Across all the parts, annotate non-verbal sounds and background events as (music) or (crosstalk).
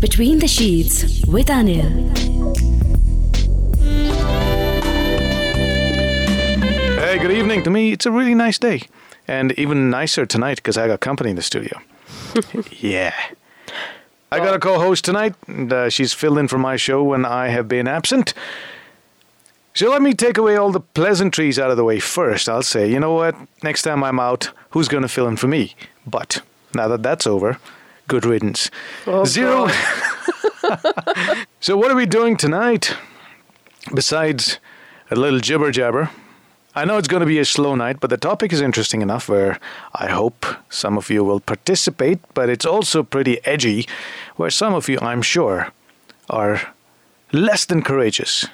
Between the Sheets with Anil. Hey, good evening. To me, it's a really nice day. And even nicer tonight because I got company in the studio. (laughs) yeah. I got a co host tonight, and uh, she's filled in for my show when I have been absent. So let me take away all the pleasantries out of the way first. I'll say, you know what? Next time I'm out, who's going to fill in for me? But now that that's over, good riddance. Oh, Zero. (laughs) so, what are we doing tonight? Besides a little jibber jabber. I know it's going to be a slow night, but the topic is interesting enough where I hope some of you will participate, but it's also pretty edgy, where some of you, I'm sure, are less than courageous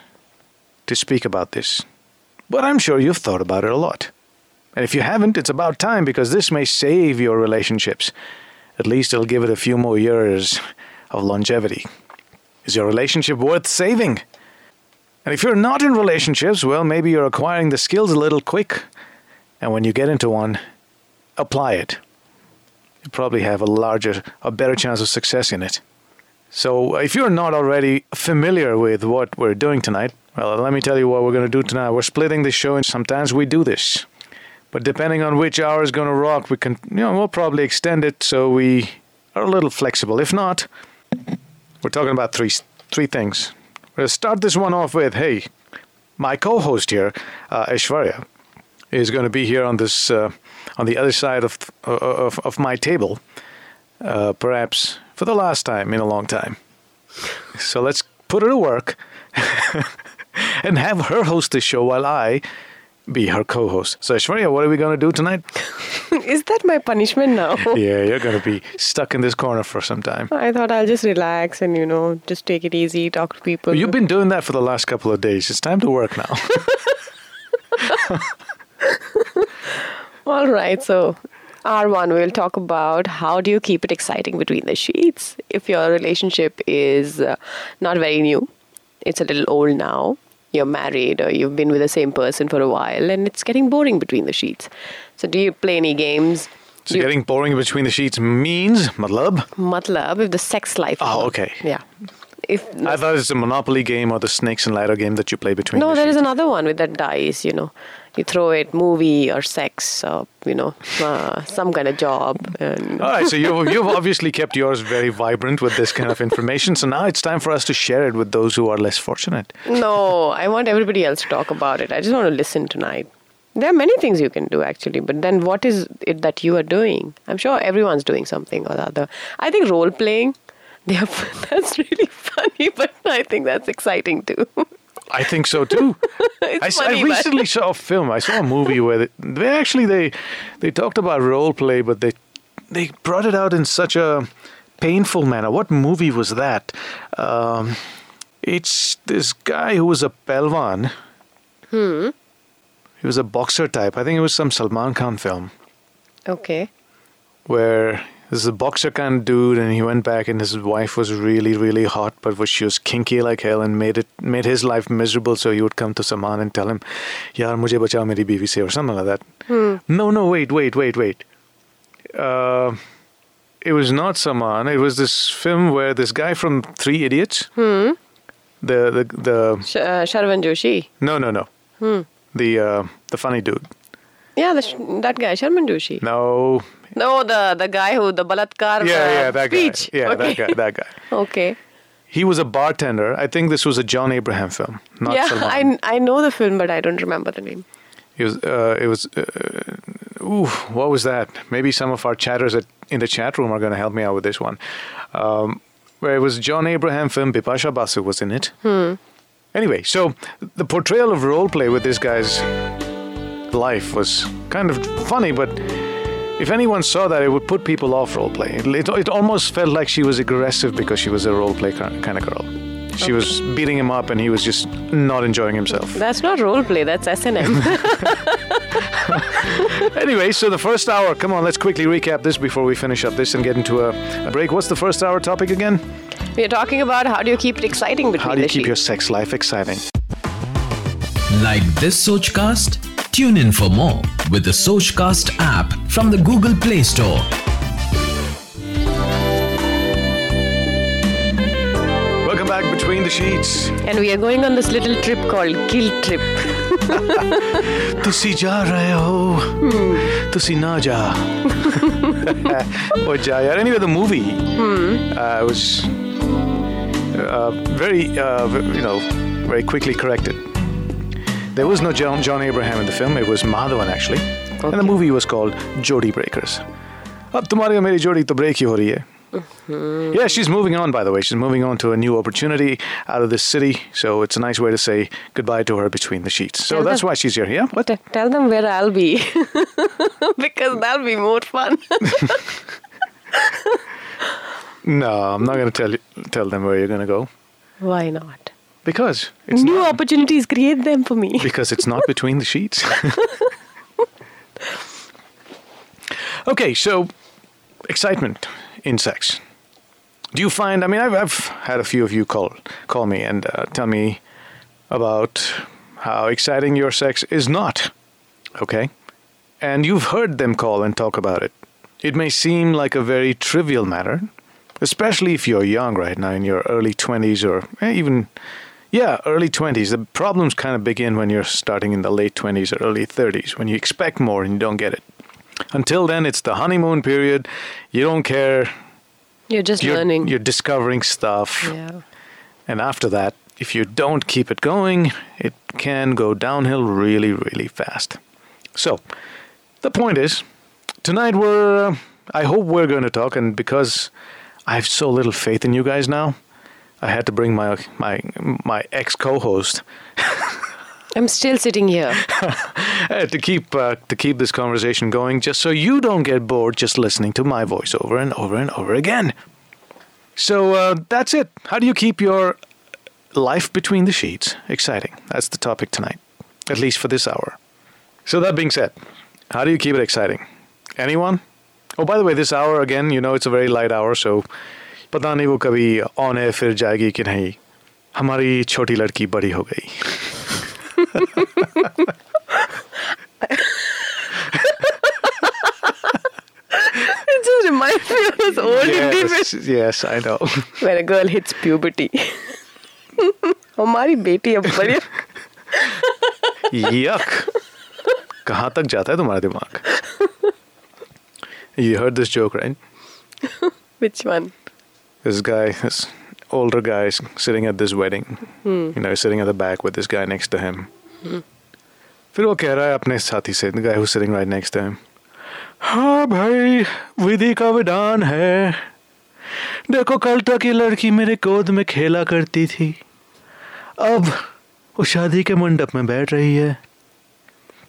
to speak about this. But I'm sure you've thought about it a lot. And if you haven't, it's about time because this may save your relationships. At least it'll give it a few more years of longevity. Is your relationship worth saving? And if you're not in relationships, well, maybe you're acquiring the skills a little quick. And when you get into one, apply it. You probably have a larger, a better chance of success in it. So uh, if you're not already familiar with what we're doing tonight, well, let me tell you what we're going to do tonight. We're splitting the show, and sometimes we do this. But depending on which hour is going to rock, we can, you know, we'll probably extend it so we are a little flexible. If not, we're talking about three three things. To start this one off with, hey, my co-host here, uh, is going to be here on this uh, on the other side of of, of my table, uh, perhaps for the last time in a long time. So let's put her to work (laughs) and have her host the show while I be her co-host. So Aishwarya, what are we going to do tonight? (laughs) Is that my punishment now? (laughs) yeah, you're going to be stuck in this corner for some time. I thought I'll just relax and, you know, just take it easy, talk to people. You've been doing that for the last couple of days. It's time to work now. (laughs) All right, so R1, we'll talk about how do you keep it exciting between the sheets if your relationship is uh, not very new, it's a little old now, you're married or you've been with the same person for a while and it's getting boring between the sheets. So, do you play any games? So you- getting boring between the sheets means matlab. Matlab, if the sex life. Oh, okay. Yeah. If I thought it's a Monopoly game or the Snakes and Ladder game that you play between. no, the there is sheets. another one with that dice. You know, you throw it, movie or sex, or you know, uh, some kind of job. And All right, so you've, you've obviously kept yours very vibrant with this kind of information. So now it's time for us to share it with those who are less fortunate. no, I want everybody else to talk about it. I just want to listen tonight. There are many things you can do actually, but then what is it that you are doing? I'm sure everyone's doing something or the other. I think role playing, are, (laughs) that's really funny, but I think that's exciting too. I think so too. (laughs) I, s- I funny, but- recently saw a film. I saw a movie where they, they actually they they talked about role play, but they they brought it out in such a painful manner. What movie was that? Um, it's this guy who was a pelvan. Hmm. He was a boxer type. I think it was some Salman Khan film Okay. where this is a boxer kind of dude, and he went back, and his wife was really, really hot, but was she was kinky like hell, and made it made his life miserable. So he would come to Salman and tell him, "Yaar, mujhe bachao meri biwi se," or something like that. No, no, wait, wait, wait, wait. Uh, it was not Salman. It was this film where this guy from Three Idiots. The the the Sh- uh, Sharvan Joshi. no no no. The uh, the funny dude. Yeah, the, sh- that guy, Sharman Joshi. No. (laughs) No, the the guy who the balatkar Yeah, uh, yeah, that speech. guy. Yeah, okay. that guy. That guy. (laughs) okay. He was a bartender. I think this was a John Abraham film, not yeah, Salman. I I know the film, but I don't remember the name. It was. Uh, it was. Uh, ooh, what was that? Maybe some of our chatters at, in the chat room are going to help me out with this one. Um, where it was John Abraham film. Bipasha Basu was in it. Hmm. Anyway, so the portrayal of role play with this guy's life was kind of funny, but if anyone saw that, it would put people off role play. It, it, it almost felt like she was aggressive because she was a role play kind of girl. She was beating him up, and he was just not enjoying himself. That's not role play. That's S and M. (laughs) Anyway, so the first hour, come on, let's quickly recap this before we finish up this and get into a, a break. What's the first hour topic again? We're talking about how do you keep it exciting between How do you the keep your sex life exciting? Like this Sochcast? Tune in for more with the Sochcast app from the Google Play Store. between the sheets. And we are going on this little trip called Guilt Trip. ਤੁਸੀਂ ਜਾ ਰਹੇ ਹੋ ਤੁਸੀਂ ਨਾ ਜਾ or ਜਾ ਯਾਰ anyway the movie uh, was uh, very uh, v- you know very quickly corrected there was no John, John Abraham in the film it was Madhavan actually and the Okay. movie was called Jodi Breakers अब तुम्हारी और मेरी जोड़ी तो break ही हो रही है Yeah, she's moving on, by the way. She's moving on to a new opportunity out of this city. So it's a nice way to say goodbye to her between the sheets. So Tell that's them- why she's here. Yeah? What? T- Tell them where I'll be. (laughs) because that'll be more fun. (laughs) No, I'm not going to tell you, tell them where you're going to go Why not? Because it's New not, opportunities, create them for me. because it's not between the sheets. (laughs) okay, so excitement in sex. Do you find? I mean, I've, I've had a few of you call call me and uh, tell me about how exciting your sex is not. Okay, and you've heard them call and talk about it. It may seem like a very trivial matter, especially if you're young right now in your early 20s or eh, even, yeah, early 20s. The problems kind of begin when you're starting in the late 20s or early 30s, when you expect more and you don't get it. Until then, it's the honeymoon period. You don't care. You're just You're, learning. you're discovering stuff. yeah. And after that, if you don't keep it going, it can go downhill really, really fast. So, the point is, tonight we're, uh, I hope we're going to talk, and because I have so little faith in you guys now, I had to bring my my my ex co-host (laughs) I'm still sitting here. (laughs) uh, to keep uh, to keep this conversation going, just so you don't get bored just listening to my voice over and over and over again. So uh, that's it. How do you keep your life between the sheets exciting? That's the topic tonight, at least for this hour. So that being said, how do you keep it exciting? Anyone? Oh, by the way, this hour again, you know, it's a very light hour, so पता नहीं वो कभी on air फिर जाएगी कि नहीं। हमारी छोटी लड़की बड़ी हो गई। हमारी बेटी अब बड़ी यक कहाँ तक जाता है तुम्हारा दिमाग? You heard this joke right which one This guy, this older guy is sitting at this wedding. You know, sitting at the back with this guy next to him. फिर वो कह रहा है अपने साथी से who's sitting right next to him. हाँ भाई विधि का विधान है देखो कल तक ये लड़की मेरे गोद में खेला करती थी अब वो शादी के मंडप में बैठ रही है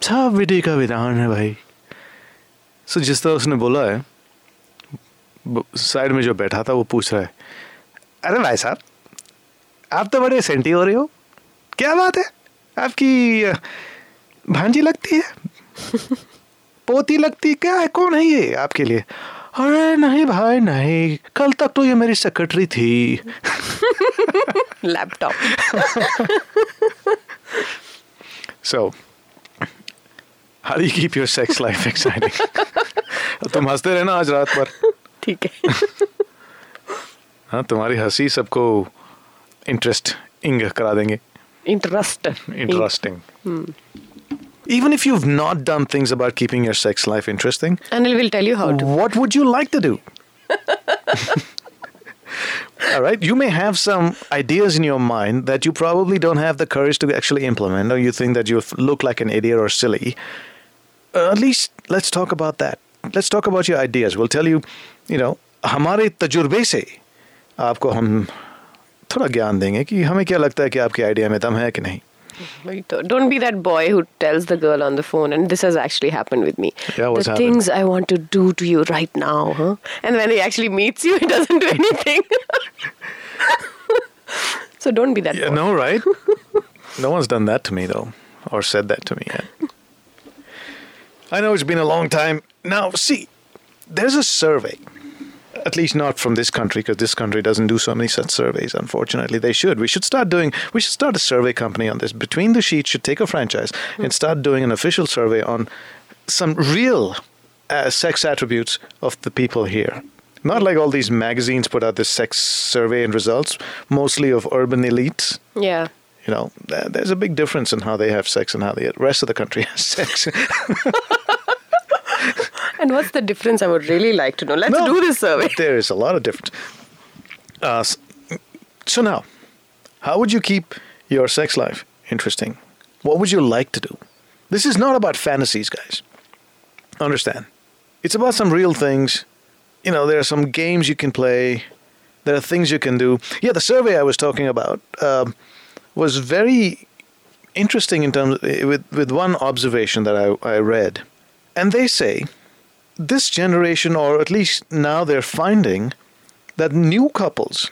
सब विधि का विधान है भाई सो जिस तरह उसने बोला है साइड में जो बैठा था वो पूछ रहा है अरे भाई साहब आप तो बड़े सेंटी हो रहे हो। क्या बात है? आपकी भांजी लगती है? (laughs) पोती लगती क्या है? कौन है ये आपके लिए? अरे नहीं भाई नहीं। कल तक तो ये मेरी सेक्रेटरी थी. (laughs) (laughs) So, how do you keep your sex life तुम हँसते रहना आज रात भर ठीक है (laughs) हाँ तुम्हारी हंसी सबको इंटरेस्ट इंग करा देंगे Interest. interesting. Even if you've not done things about keeping your sex life interesting, Anil will tell you how to. what would you like to do? (laughs) All right, you may have some ideas in your mind that you probably don't have the courage to actually implement, or you think that you look like an idiot or silly. Uh, at least let's talk about that. Let's talk about your ideas. We'll tell you, you know, हमारे तजुर्बे से आपको हम थोड़ा ज्ञान देंगे कि हमें क्या लगता है कि आपके आइडिया में दम है कि नहीं Wait, Don't be that boy who tells the girl on the phone, and this has actually happened with me. Yeah, what's the happened? things I want to do to you right now, huh? And when he actually meets you, he doesn't do anything. (laughs) so don't be that Yeah, boy. no, right? no one's done that to me, though, or said that to me yet. I know it's been a long time. now, see, there's a survey, at least not from this country, because this country doesn't do so many such surveys, unfortunately. They should. We should start doing, we should start a survey company on this. Between the Sheets should take a franchise and start doing an official survey on some real uh, sex attributes of the people here. Not like all these magazines put out this sex survey and results, mostly of urban elites. Yeah. You know, there's a big difference in how they have sex and how the rest of the country (laughs) has sex. (laughs) And what's the difference? I would really like to know. Let's No, do this survey. There is a lot of difference. Uh, so now, how would you keep your sex life interesting? What would you like to do? This is not about fantasies, guys. Understand? It's about some real things. You know, there are some games you can play. There are things you can do. Yeah, the survey I was talking about um, was very interesting in terms with with one observation that I, I read, and they say this generation, or at least now they're finding that new couples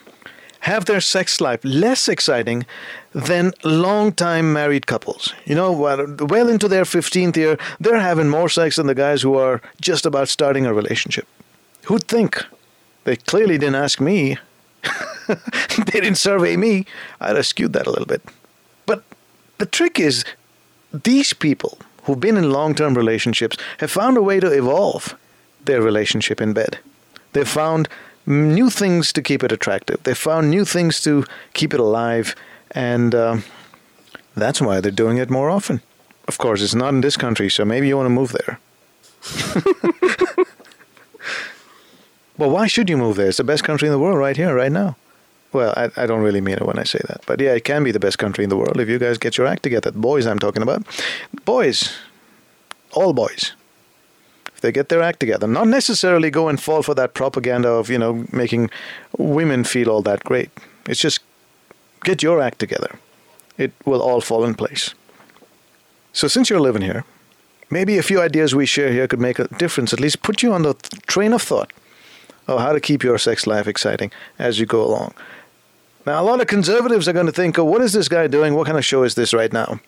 have their sex life less exciting than long-time married couples. You know, well well into their 15th year, they're having more sex than the guys who are just about starting a relationship. Who'd think? They clearly didn't ask me. (laughs) they didn't survey me. I'd have skewed that a little bit. But the trick is, these people who've been in long term relationships have found a way to evolve their relationship in bed. They've found new things to keep it attractive, they've found new things to keep it alive, and um, that's why they're doing it more often. Of course, it's not in this country, so maybe you want to move there. (laughs) well, why should you move there? It's the best country in the world right here, right now. Well, I, I don't really mean it when I say that. But yeah, it can be the best country in the world if you guys get your act together. Boys, I'm talking about. Boys. All boys. If they get their act together. Not necessarily go and fall for that propaganda of, you know, making women feel all that great. It's just get your act together. It will all fall in place. So since you're living here, maybe a few ideas we share here could make a difference, at least put you on the train of thought of how to keep your sex life exciting as you go along. Now, a lot of conservatives are going to think, oh, what is this guy doing? What kind of show is this right now?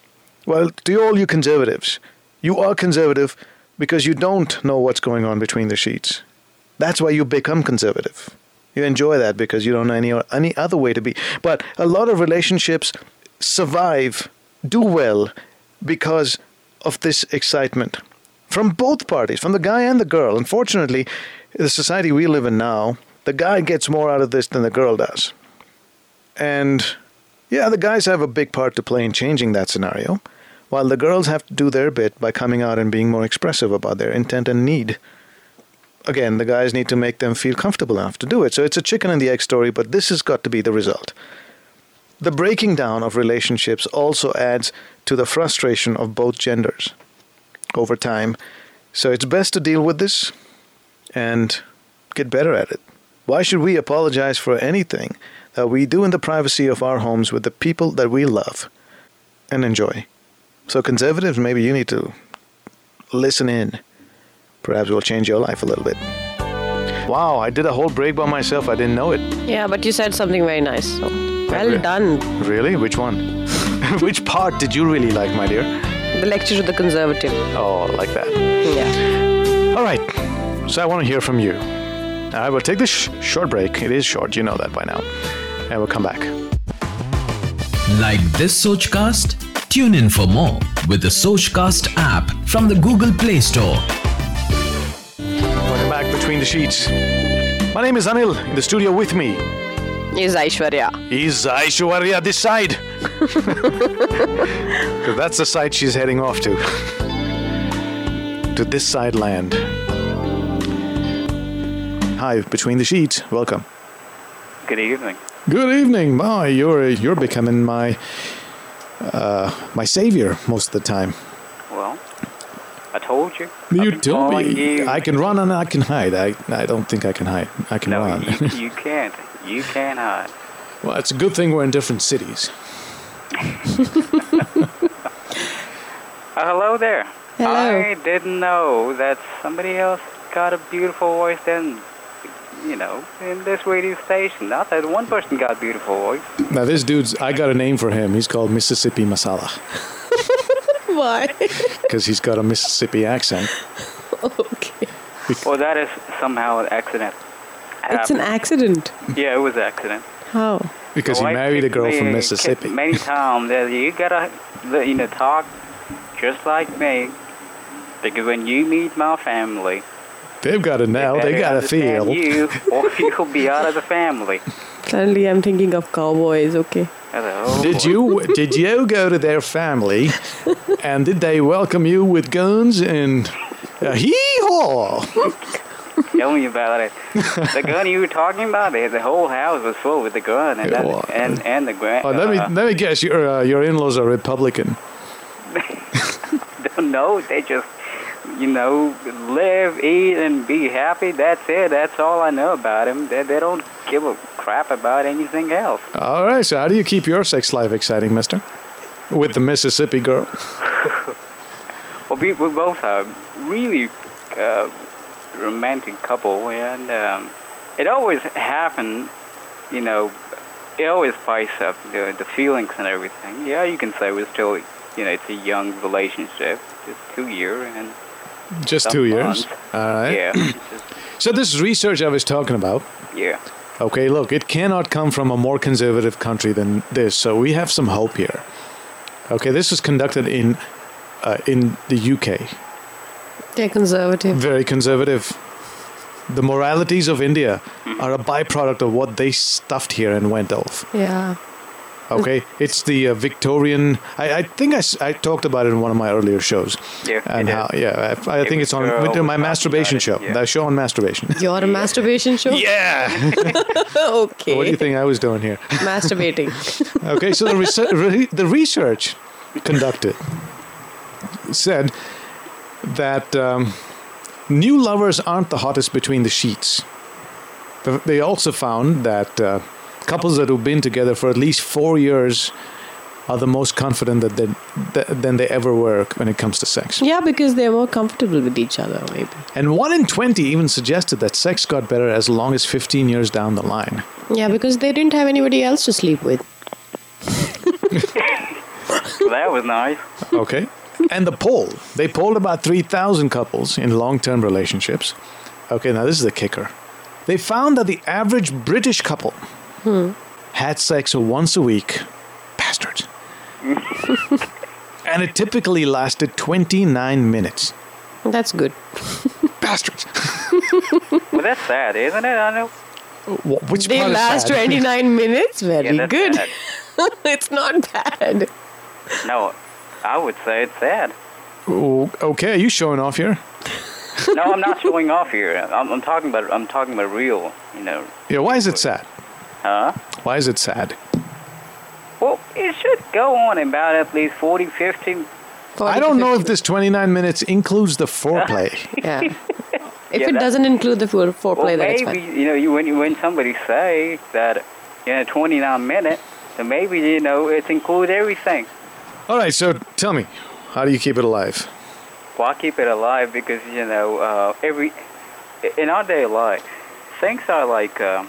Well, to all you conservatives, you are conservative because you don't know what's going on between the sheets. That's why you become conservative. You enjoy that because you don't know any, any other way to be. But a lot of relationships survive, do well, because of this excitement from both parties, from the guy and the girl. Unfortunately, the society we live in now, the guy gets more out of this than the girl does. And yeah, the guys have a big part to play in changing that scenario, while the girls have to do their bit by coming out and being more expressive about their intent and need. Again, the guys need to make them feel comfortable enough to do it. So it's a chicken and the egg story, but this has got to be the result. The breaking down of relationships also adds to the frustration of both genders over time. So it's best to deal with this and get better at it. Why should we apologize for anything that we do in the privacy of our homes with the people that we love and enjoy? So, conservatives, maybe you need to listen in. Perhaps we'll change your life a little bit. Wow, I did a whole break by myself. I didn't know it. Yeah, but you said something very nice. So well Really? done. Really? Which one? (laughs) Which part did you really like, my dear? The lecture to the conservative. Oh, like that. Yeah. All right. So I want to hear from you. I will take this sh- short break. It is short, you know that by now. And we'll come back. Like this Sochcast? Tune in for more with the Sochcast app from the Google Play Store. Welcome back between the sheets. My name is Anil. In the studio with me Is Aishwarya. is Aishwarya this side. 'Cause (laughs) that's the side she's heading off to. to this side land. Hi, between the sheets. Welcome. Good evening. Good evening. My, you're you're becoming my uh, my savior most of the time. Well, I told you. You been told me You. I can run and I can hide. I I don't think I can hide. I can no, run. you, (laughs) you can't. You can't hide. well, it's a good thing we're in different cities. Uh, hello there. Hello. I didn't know that somebody else got a beautiful voice then, you know, in this radio station. Not that one person got beautiful voice. Now this dude's I got a name for him. He's called Mississippi Masala (laughs) Why? because he's got a Mississippi accent. okay. Well, that is somehow an accident. It's an accident. Yeah, it was an accident. How? Because he My married a girl me- from Mississippi. Many times that you gotta, you know, talk just like me. Because when you meet my family, They've got it now. They better got a feel. You, or you'll (laughs) be out of the family. Suddenly I'm thinking of cowboys, okay. I said, oh, Did you did you go to their family, (laughs) and did they welcome you with guns and uh, hee haw? Tell me about it. The gun you were talking about, the, the whole house was full with the gun, and that, and and the grand. Oh, let me uh, let me guess. Your uh, your in-laws are Republican. (laughs) don't know. They just, you know, live, eat, and be happy. That's it. That's all I know about them. They, they don't give a crap about anything else. All right. So how do you keep your sex life exciting, Mister? With the Mississippi girl. (laughs) Well, we, we both are really uh, romantic couple, and um, it always happened, you know, it always spices up the, the feelings and everything. Yeah, you can say we're still, you know, it's a young relationship, just two year, and Just Some two years. All right. yeah, (clears throat) So this research I was talking about. yeah. Okay, look, it cannot come from a more conservative country than this, so we have some hope here. Okay, this was conducted in uh, in the UK. They're conservative. Very conservative. The moralities of India are a byproduct of what they stuffed here and went off. Yeah. Okay, it's the uh, Victorian. I, I think I, s- I talked about it in one of my earlier shows. Yeah, and you how yeah, I, I think it's on was, my masturbation show. about it, yeah. That show on masturbation. You're a masturbation show? yeah. (laughs) okay. what do you think I was doing here? Masturbating. (laughs) Okay, so the, research, re- the research conducted said that um, new lovers aren't the hottest between the sheets. They also found that uh, couples that have been together for at least four years are the most confident that they, that, than they ever were when it comes to sex. yeah, because they're more comfortable with each other, maybe. And one in 20 even suggested that sex got better as long as 15 years down the line. Yeah, because they didn't have anybody else to sleep with. (laughs) That was nice. Okay. and the poll, they polled about 3,000 couples in long term relationships. Okay, now this is the kicker. They found that the average British couple Hmm. had sex once a week. Bastard. (laughs) and it typically lasted 29 minutes. That's good. Bastards. (laughs) Well, that's sad, isn't it? I know. Wh- Which They part is last sad? 29 minutes? (laughs) Very Yeah, good. it's not bad. No, I would say it's sad. Oh, okay, are you showing off here? No, I'm not showing off here. I'm, I'm talking about. I'm talking about real. You know. Yeah, why is it sad? Huh? Why is it sad? Well, it should go on about at least 40, 50. I don't know if this 29 minutes includes the foreplay. (laughs) Yeah. If Yeah, it doesn't include the fore- foreplay, Well, then it's maybe fine. you know you when you when somebody say that in a 29 minute, then maybe you know it includes everything. All right, so tell me, how do you keep it alive? Well, I keep it alive because you know uh, every in our daily life, things are like uh,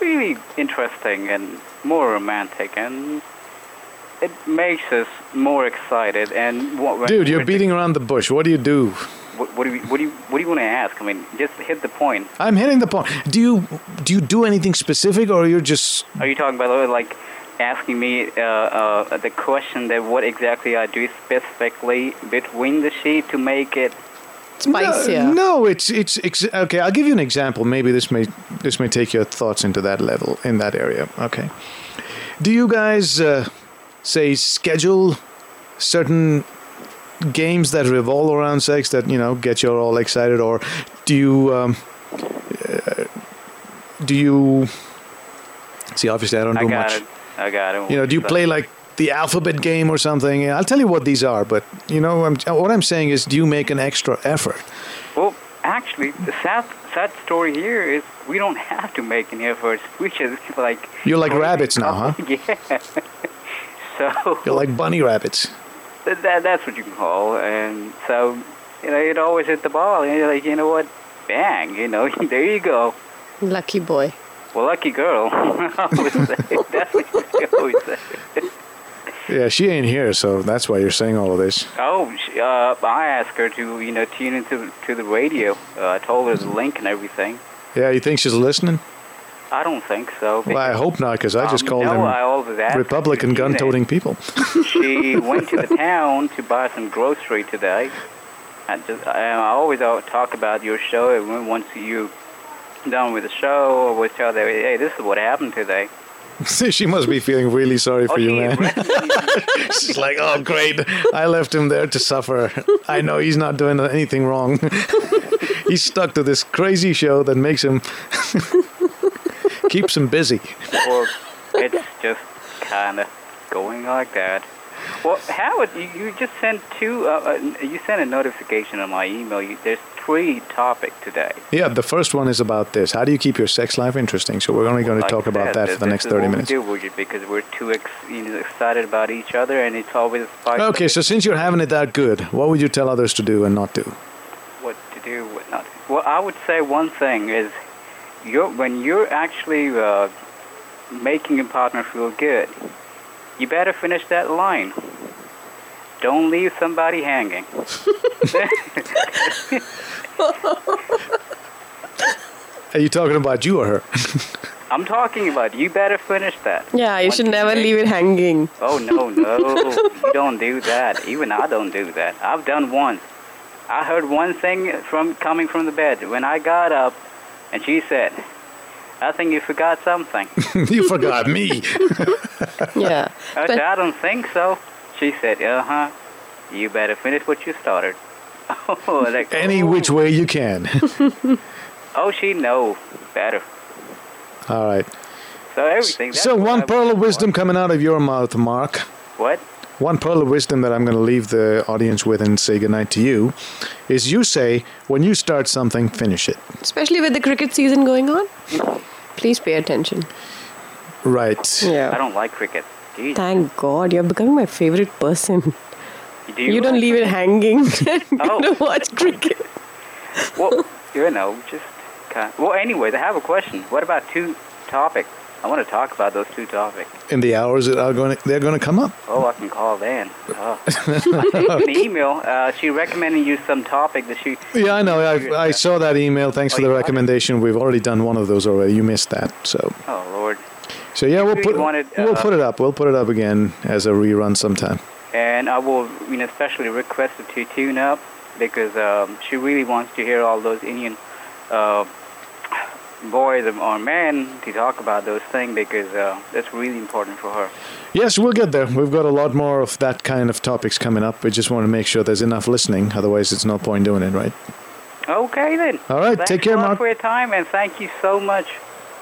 really interesting and more romantic, and it makes us more excited. And what, Dude, you're beating around the bush. What do you do? What, what do you what do you what do you want to ask? I mean, just hit the point. I'm hitting the point. Do you do you do anything specific, or you're just Are you talking about uh, like asking me uh, uh, the question that what exactly I do specifically between the sheet to make it? Spicier. No, no, it's it's ex- okay. I'll give you an example. Maybe this may this may take your thoughts into that level in that area. Okay. Do you guys uh, say schedule certain games that revolve around sex that you know get you all excited, or do you um, uh, do you see? Obviously, I don't I do got much. it. I got it. You know, do you play like the alphabet game or something? I'll tell you what these are, but you know, I'm, what I'm saying is, do you make an extra effort? Well, actually, the sad sad story here is we don't have to make any efforts. We just like. You're like rabbits now, (laughs) huh? Yeah. (laughs) so You're like bunny rabbits. that that's what you can call, and so you know it always hit the ball, and you're like, you know what, bang, you know, (laughs) there you go. Lucky boy. Well, lucky girl. I would say. That's what you always say. Yeah, she ain't here, so that's why you're saying all of this. Oh, uh, I asked her to, you know, tune into to the radio. Uh, I told her the link and everything. Yeah, you think she's listening? I don't think so. Well, I hope not, because I just Um, called no, them I always ask her Republican to tune in. gun-toting people. (laughs) She (laughs) went to the town to buy some grocery today, I just I, I always uh, talk about your show, and once you're done with the show, I always tell them, hey, this is what happened today. (laughs) she must be feeling really sorry for oh, you, man. (laughs) She's like, oh, great. I left him there to suffer. I know he's not doing anything wrong. (laughs) he's stuck to this crazy show that makes him, keeps him busy. well, it's just kind of going like that. Well, Howard, you, you just sent two. Uh, uh, you sent a notification on my email. You, there's three topics today. Yeah, the first one is about this. How do you keep your sex life interesting? So we're only going to Like talk about that for the next 30 what minutes. We do because we're too ex- you know, excited about each other, and it's always Okay, so since you're having it that good, what would you tell others to do and not do? what to do, what not. Well, I would say one thing is, you're, when you're actually uh, making your partner feel good, you better finish that line. Don't leave somebody hanging. (laughs) Are you talking about you or her? (laughs) I'm talking about you better finish that. Yeah, you Once should never make- leave it hanging. Oh no, no, (laughs) you don't do that. Even I don't do that. I've done once. I heard one thing from coming from the bed when I got up, and she said, "I think you forgot something." you forgot me. Yeah. I But said, "I don't think so." She said, "Uh huh. You better finish what you started." (laughs) Oh, like, (laughs) Any oh. which way you can. (laughs) Oh, she know better. All right. So everything. So one pearl of wisdom want. coming out of your mouth, Mark. What? One pearl of wisdom that I'm going to leave the audience with and say goodnight to you is you say, when you start something, finish it. especially with the cricket season going on, please pay attention. Right. Yeah. I don't like cricket. Jeez. Thank God, you're becoming my favorite person. Do You, don't like leave it hanging. (laughs) (laughs) Oh. to watch cricket. well, you know, just kind well, anyways, I have a question. What about two topics? I want to talk about those two topics. In the hours that are going to, they're going to come up. Oh, I can call then. Oh. I (laughs) sent an email. Uh, she recommended you some topic that she. Yeah, I know. I, I saw that email. Thanks Oh, for the you it? recommendation. We've already done one of those already. You missed that. So, Oh Lord. So yeah, we'll put wanted, we'll uh, put it up. We'll put it up again as a rerun sometime. And I will, you know, especially request her to tune up because um, she really wants to hear all those Indian uh, boys or men to talk about those things because uh, that's really important for her. Yes, we'll get there. We've got a lot more of that kind of topics coming up. We just want to make sure there's enough listening. Otherwise, it's no point doing it, right? Okay then. All right, Thanks take care, Mark. for your time and thank you so much.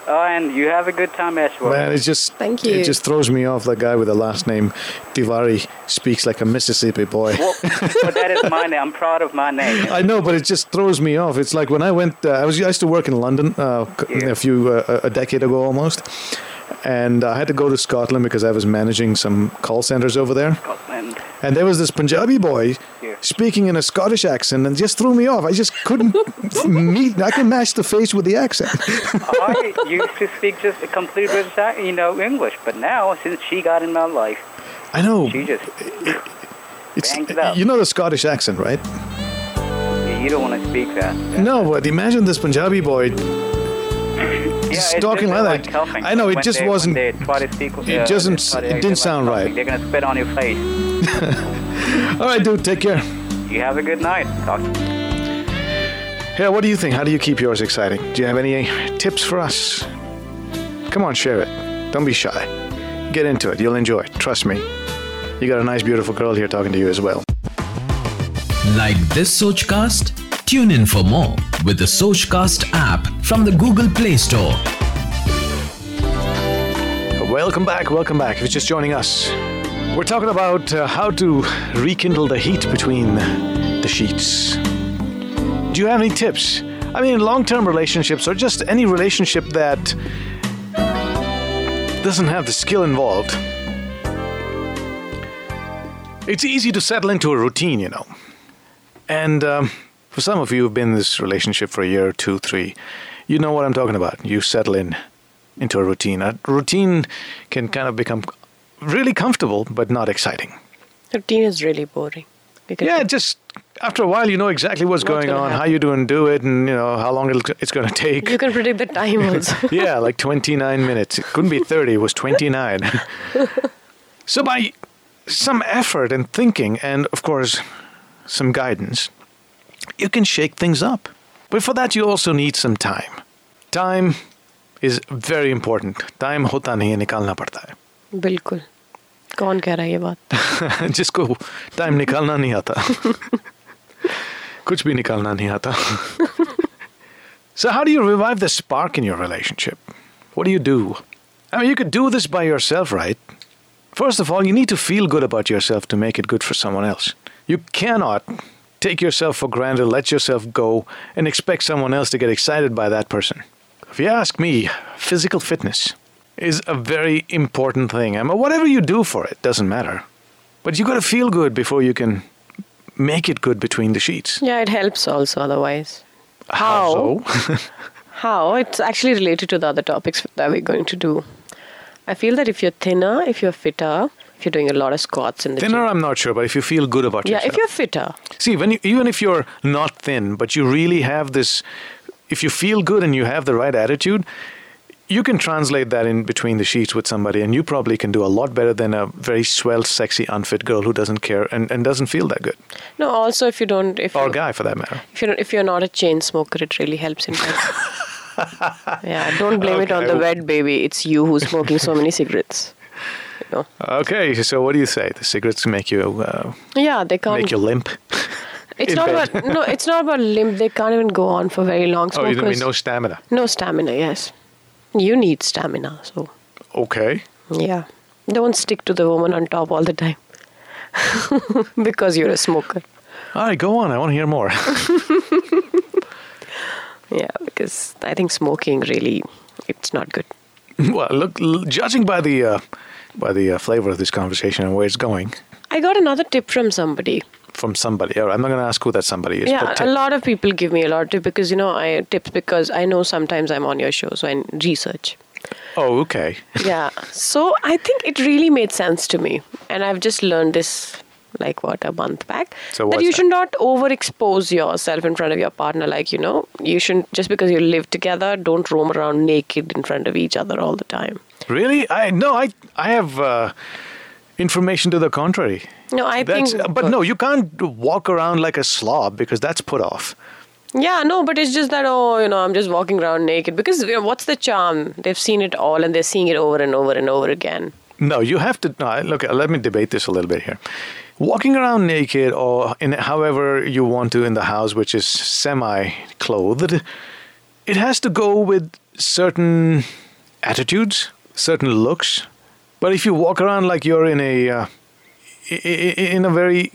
Uh, and you have a good time as well. Man, it just Thank you. It just throws me off. That guy with the last name Tiwari speaks like a Mississippi boy. well, but that is my name. I'm proud of my name. I know, but it just throws me off. It's like when I went. Uh, I was. I used to work in London uh, Yeah. a few uh, a decade ago almost, and I had to go to Scotland because I was managing some call centers over there. Scotland. And there was this Punjabi boy Yeah. speaking in a Scottish accent, and just threw me off. I just couldn't (laughs) meet. I can match the face with the accent. I (laughs) used to speak just a complete British, you know, English, but now since she got in my life, I know. she just it you know the Scottish accent, right? you don't want to speak that. No, but imagine this Punjabi boy Yeah, it's talking like that. coughing. I know, it When just they- wasn't- They speak, it yeah, doesn't they try to s- it didn't sound coughing. right. They're gonna spit on your face. (laughs) All right, dude, take care. You have a good night. Talk. Yeah, what do you think? How do you keep yours exciting? Do you have any tips for us? Come on, share it. Don't be shy. Get into it. You'll enjoy it. Trust me. You got a nice, beautiful girl here talking to you as well. Like this Sochcast? Tune in for more with the Sochcast app from the Google Play Store. Welcome back. Welcome back. If you're just joining us, we're talking about uh, how to rekindle the heat between the sheets. Do you have any tips? I mean, long term relationships or just any relationship that doesn't have the skill involved. It's easy to settle into a routine, you know. And um, for some of you who've been in this relationship for a year, two, three, you know what I'm talking about. You settle in into a routine. A routine can kind of become really comfortable, but not exciting. Routine is really boring. Because Yeah, just after a while, you know exactly what's, What's going on, how happen. you doing, do it, and you know how long it'll, it's going to take. you can predict the time (laughs) also. yeah, like 29 minutes. It couldn't be 30, it was 29. (laughs) so, by some effort and thinking, and of course, some guidance, you can shake things up. But for that, you also need some time. Time is very important. Time hota nahi hai, nikalna padta hai. बिल्कुल कौन कह रहा है ये बात जिसको time निकालना नहीं आता कुछ भी निकालना नहीं आता (laughs) so how do you revive the spark in your relationship what do you do i mean you could do this by yourself right first of all you need to feel good about yourself to make it good for someone else you cannot take yourself for granted let yourself go and expect someone else to get excited by that person if you ask me physical fitness is a very important thing I mean, whatever you do for it doesn't matter but you got to feel good before you can make it good between the sheets. yeah it helps also otherwise How so? (laughs) (laughs) How? It's actually related to the other topics that we're going to do. I feel that if you're thinner, if you're fitter, if you're doing a lot of squats in the Thinner, gym. I'm not sure, but if you feel good about Yeah, yourself. if you're fitter. See, when you, even if you're not thin, but you really have this, if you feel good and you have the right attitude, you can translate that in between the sheets with somebody, and you probably can do a lot better than a very swell, sexy, unfit girl who doesn't care and, and doesn't feel that good, No, also if you don't, if or you, guy for that matter. if you're if you're not a chain smoker, it really helps in (laughs) yeah, don't blame it on the wet baby. It's you who's smoking so many cigarettes. You know. Okay, so what do you say? The cigarettes make you uh, Yeah, they can't. make you limp. (laughs) it's not bed. about no. It's not about limp. They can't even go on for very long. Oh, you mean no stamina? no stamina. Yes, you need stamina. So Okay. yeah, don't stick to the woman on top all the time (laughs) because you're a smoker. All right, go on. I want to hear more. (laughs) Yeah, because I think smoking really, it's not good. well, look, judging by the uh, by the uh, flavor of this conversation and where it's going I got another tip from somebody. from somebody. All right, I'm not going to ask who that somebody is. yeah, a lot of people give me a lot of tips because you know I tips because I know sometimes I'm on your show, so I research. Oh, okay. Yeah, so I think it really made sense to me, and I've just learned this like what a month back So that you that? should not overexpose yourself in front of your partner. Like you know, you shouldn't just because you live together, don't roam around naked in front of each other all the time. Really? I no. I I have uh, information to the contrary. No, I That's, think. but no, you can't walk around like a slob because that's put off. Yeah, no, but it's just that oh, you know, I'm just walking around naked because you know, what's the charm? They've seen it all and they're seeing it over and over and over again. No, you have to. No, look, let me debate this a little bit here. Walking around naked or in however you want to in the house, which is semi clothed, it has to go with certain attitudes, certain looks. But if you walk around like you're in a uh, in a very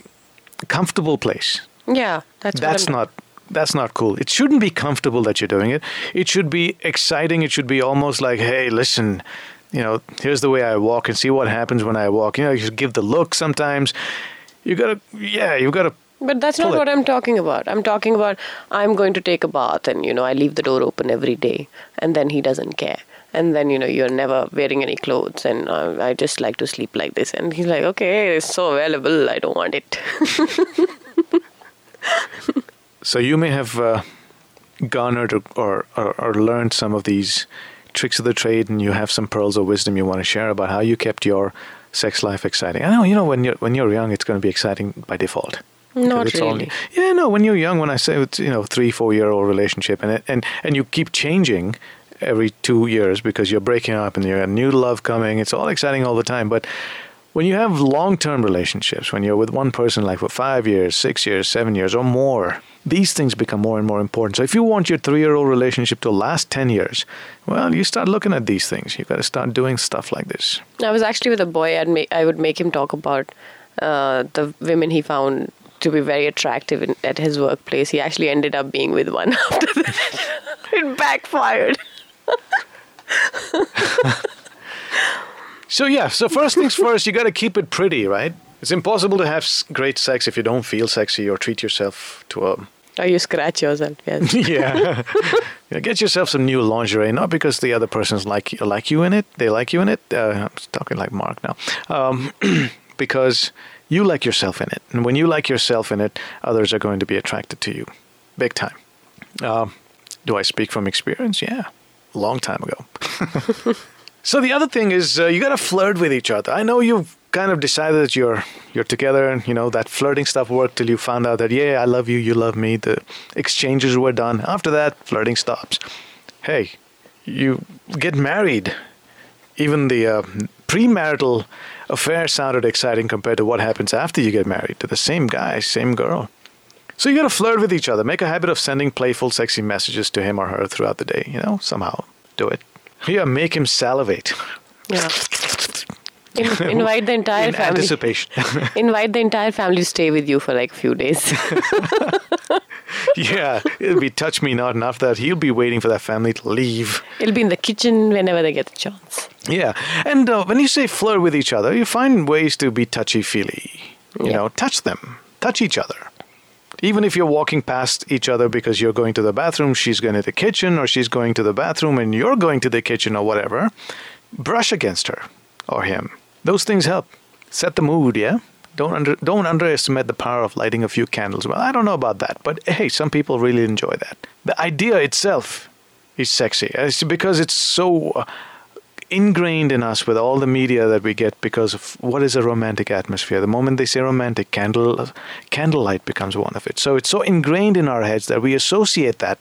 comfortable place, Yeah, that's that's not that's not cool. It shouldn't be comfortable that you're doing it. It should be exciting. It should be almost like, hey, listen, you know, here's the way I walk and see what happens when I walk. You know, you should give the look sometimes. You gotta, yeah, you gotta. But that's not it. what I'm talking about. I'm talking about I'm going to take a bath and you know I leave the door open every day and then he doesn't care. And then you know you're never wearing any clothes and uh, I just like to sleep like this and he's like okay it's so available I don't want it. (laughs) So you may have uh, garnered or, or, or, or learned some of these tricks of the trade, and you have some pearls of wisdom you want to share about how you kept your sex life exciting. I know, you know, when you're when you're young, it's going to be exciting by default. Not it's all- really. yeah, no. When you're young, when I say it's you know three, four year old relationship, and it, and and you keep changing every two years because you're breaking up and you have new love coming. It's all exciting all the time, but. When you have long term relationships, when you're with one person like for five years, six years, seven years, or more, these things become more and more important. So, if you want your three year old relationship to last 10 years, well, you start looking at these things. You've got to start doing stuff like this. I was actually with a boy. I'd make, I would make him talk about uh, the women he found to be very attractive in, at his workplace. He actually ended up being with one (laughs) after that. it backfired. (laughs) So, yeah, so first things first, you got to keep it pretty, right? It's impossible to have great sex if you don't feel sexy or treat yourself to a Or you scratch yourself, yes. (laughs) yeah. Yeah, Get yourself some new lingerie, not because the other person's like like you in it. They like you in it. Uh, I'm talking like Mark now, um, (clears throat) because you like yourself in it, and when you like yourself in it, others are going to be attracted to you, big time. Um, do I speak from experience? Yeah, long time ago. (laughs) so the other thing is, uh, you got to flirt with each other. I know you've kind of decided that you're you're together and you know that flirting stuff worked till you found out that yeah, I love you, you love me. The exchanges were done. After that, flirting stops. Hey, you get married. Even the uh, premarital affair sounded exciting compared to what happens after you get married to the same guy, same girl. So you gotta flirt with each other. Make a habit of sending playful, sexy messages to him or her throughout the day. You know, somehow do it. Yeah, make him salivate. Yeah. In, (laughs) invite the entire in family. anticipation. (laughs) Invite the entire family to stay with you for like a few days. (laughs) yeah, it'll be touch me not, and after that, he'll be waiting for that family to leave. It'll be in the kitchen whenever they get the chance. Yeah, and uh, when you say flirt with each other, you find ways to be touchy feely. You Yeah. know, touch them, touch each other. Even if you're walking past each other because you're going to the bathroom, she's going to the kitchen, or she's going to the bathroom and you're going to the kitchen or whatever, brush against her or him. Those things help. Set the mood, yeah? Don't under, don't underestimate the power of lighting a few candles. Well, I don't know about that, but hey, some people really enjoy that. The idea itself is sexy. It's because it's so uh, ingrained in us with all the media that we get because of what is a romantic atmosphere. The moment they say romantic, candle candlelight becomes one of it. So it's so ingrained in our heads that we associate that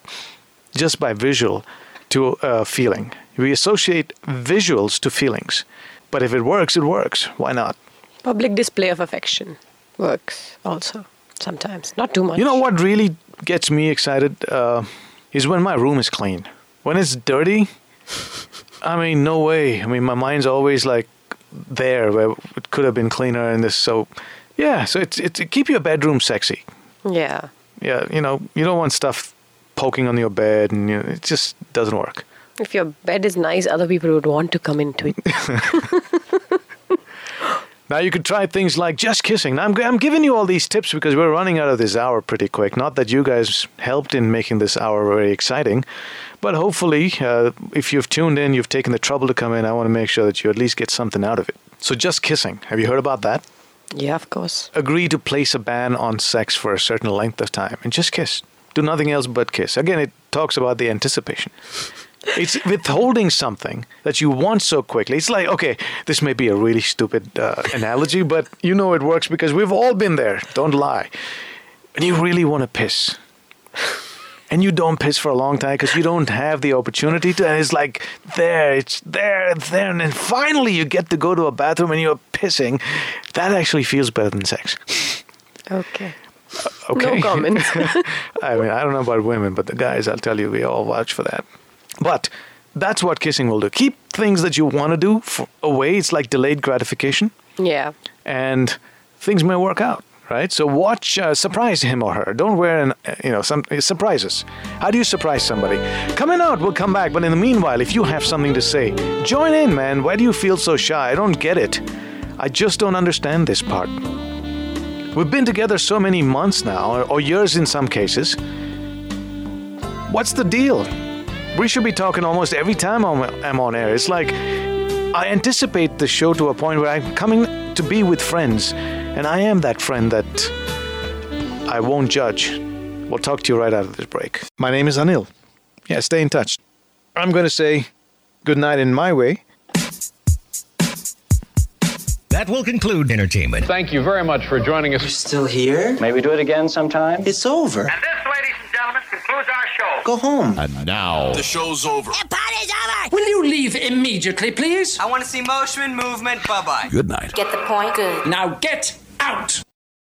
just by visual to uh, feeling. We associate visuals to feelings. But if it works, it works. Why not? Public display of affection works also sometimes. Not too much. You know what really gets me excited uh, is when my room is clean. When it's dirty, I mean, no way. I mean, my mind's always like there where it could have been cleaner and this. So, yeah. So it's it's keep your bedroom sexy. Yeah. Yeah, you know, you don't want stuff poking on your bed, and you know, it just doesn't work. If your bed is nice, other people would want to come into it. (laughs) Now you could try things like just kissing. Now I'm, I'm giving you all these tips because we're running out of this hour pretty quick. Not that you guys helped in making this hour very exciting, but hopefully, uh, if you've tuned in, you've taken the trouble to come in. I want to make sure that you at least get something out of it. So just kissing. Have you heard about that? yeah, of course. Agree to place a ban on sex for a certain length of time and just kiss. Do nothing else but kiss. Again, it talks about the anticipation. It's withholding something that you want so quickly. It's like, okay, this may be a really stupid uh, analogy, but you know it works because we've all been there. Don't lie. And you really want to piss. And you don't piss for a long time because you don't have the opportunity to. And it's like, there, it's there, it's there. And then finally you get to go to a bathroom and you're pissing. That actually feels better than sex. Okay. Okay. No comment. (laughs) I mean, I don't know about women, but the guys, I'll tell you, we all vouch for that. But that's what kissing will do. Keep things that you want to do f away. It's like delayed gratification, yeah. and things may work out, right? So watch, uh, surprise him or her. Don't wear an, uh, you know, some uh, surprises. How do you surprise somebody? Coming out, we'll come back. But in the meanwhile, if you have something to say, join in, man. Why do you feel so shy? I don't get it. I just don't understand this part. We've been together so many months now, or, or years in some cases. What's the deal? We should be talking almost every time I'm, I'm on air. It's like I anticipate the show to a point where I'm coming to be with friends, and I am that friend that I won't judge. We'll talk to you right after this break. My name is Anil. Yeah, stay in touch. I'm going to say good night in my way. That will conclude entertainment. Thank you very much for joining us. You're still here? Maybe do it again sometime. It's over. And this, ladies and gentlemen, concludes our show. Go home. And now, The show's over. Will you leave immediately, please? I want to see motion, movement. Bye bye. good night. Get the point? Good. Now get out!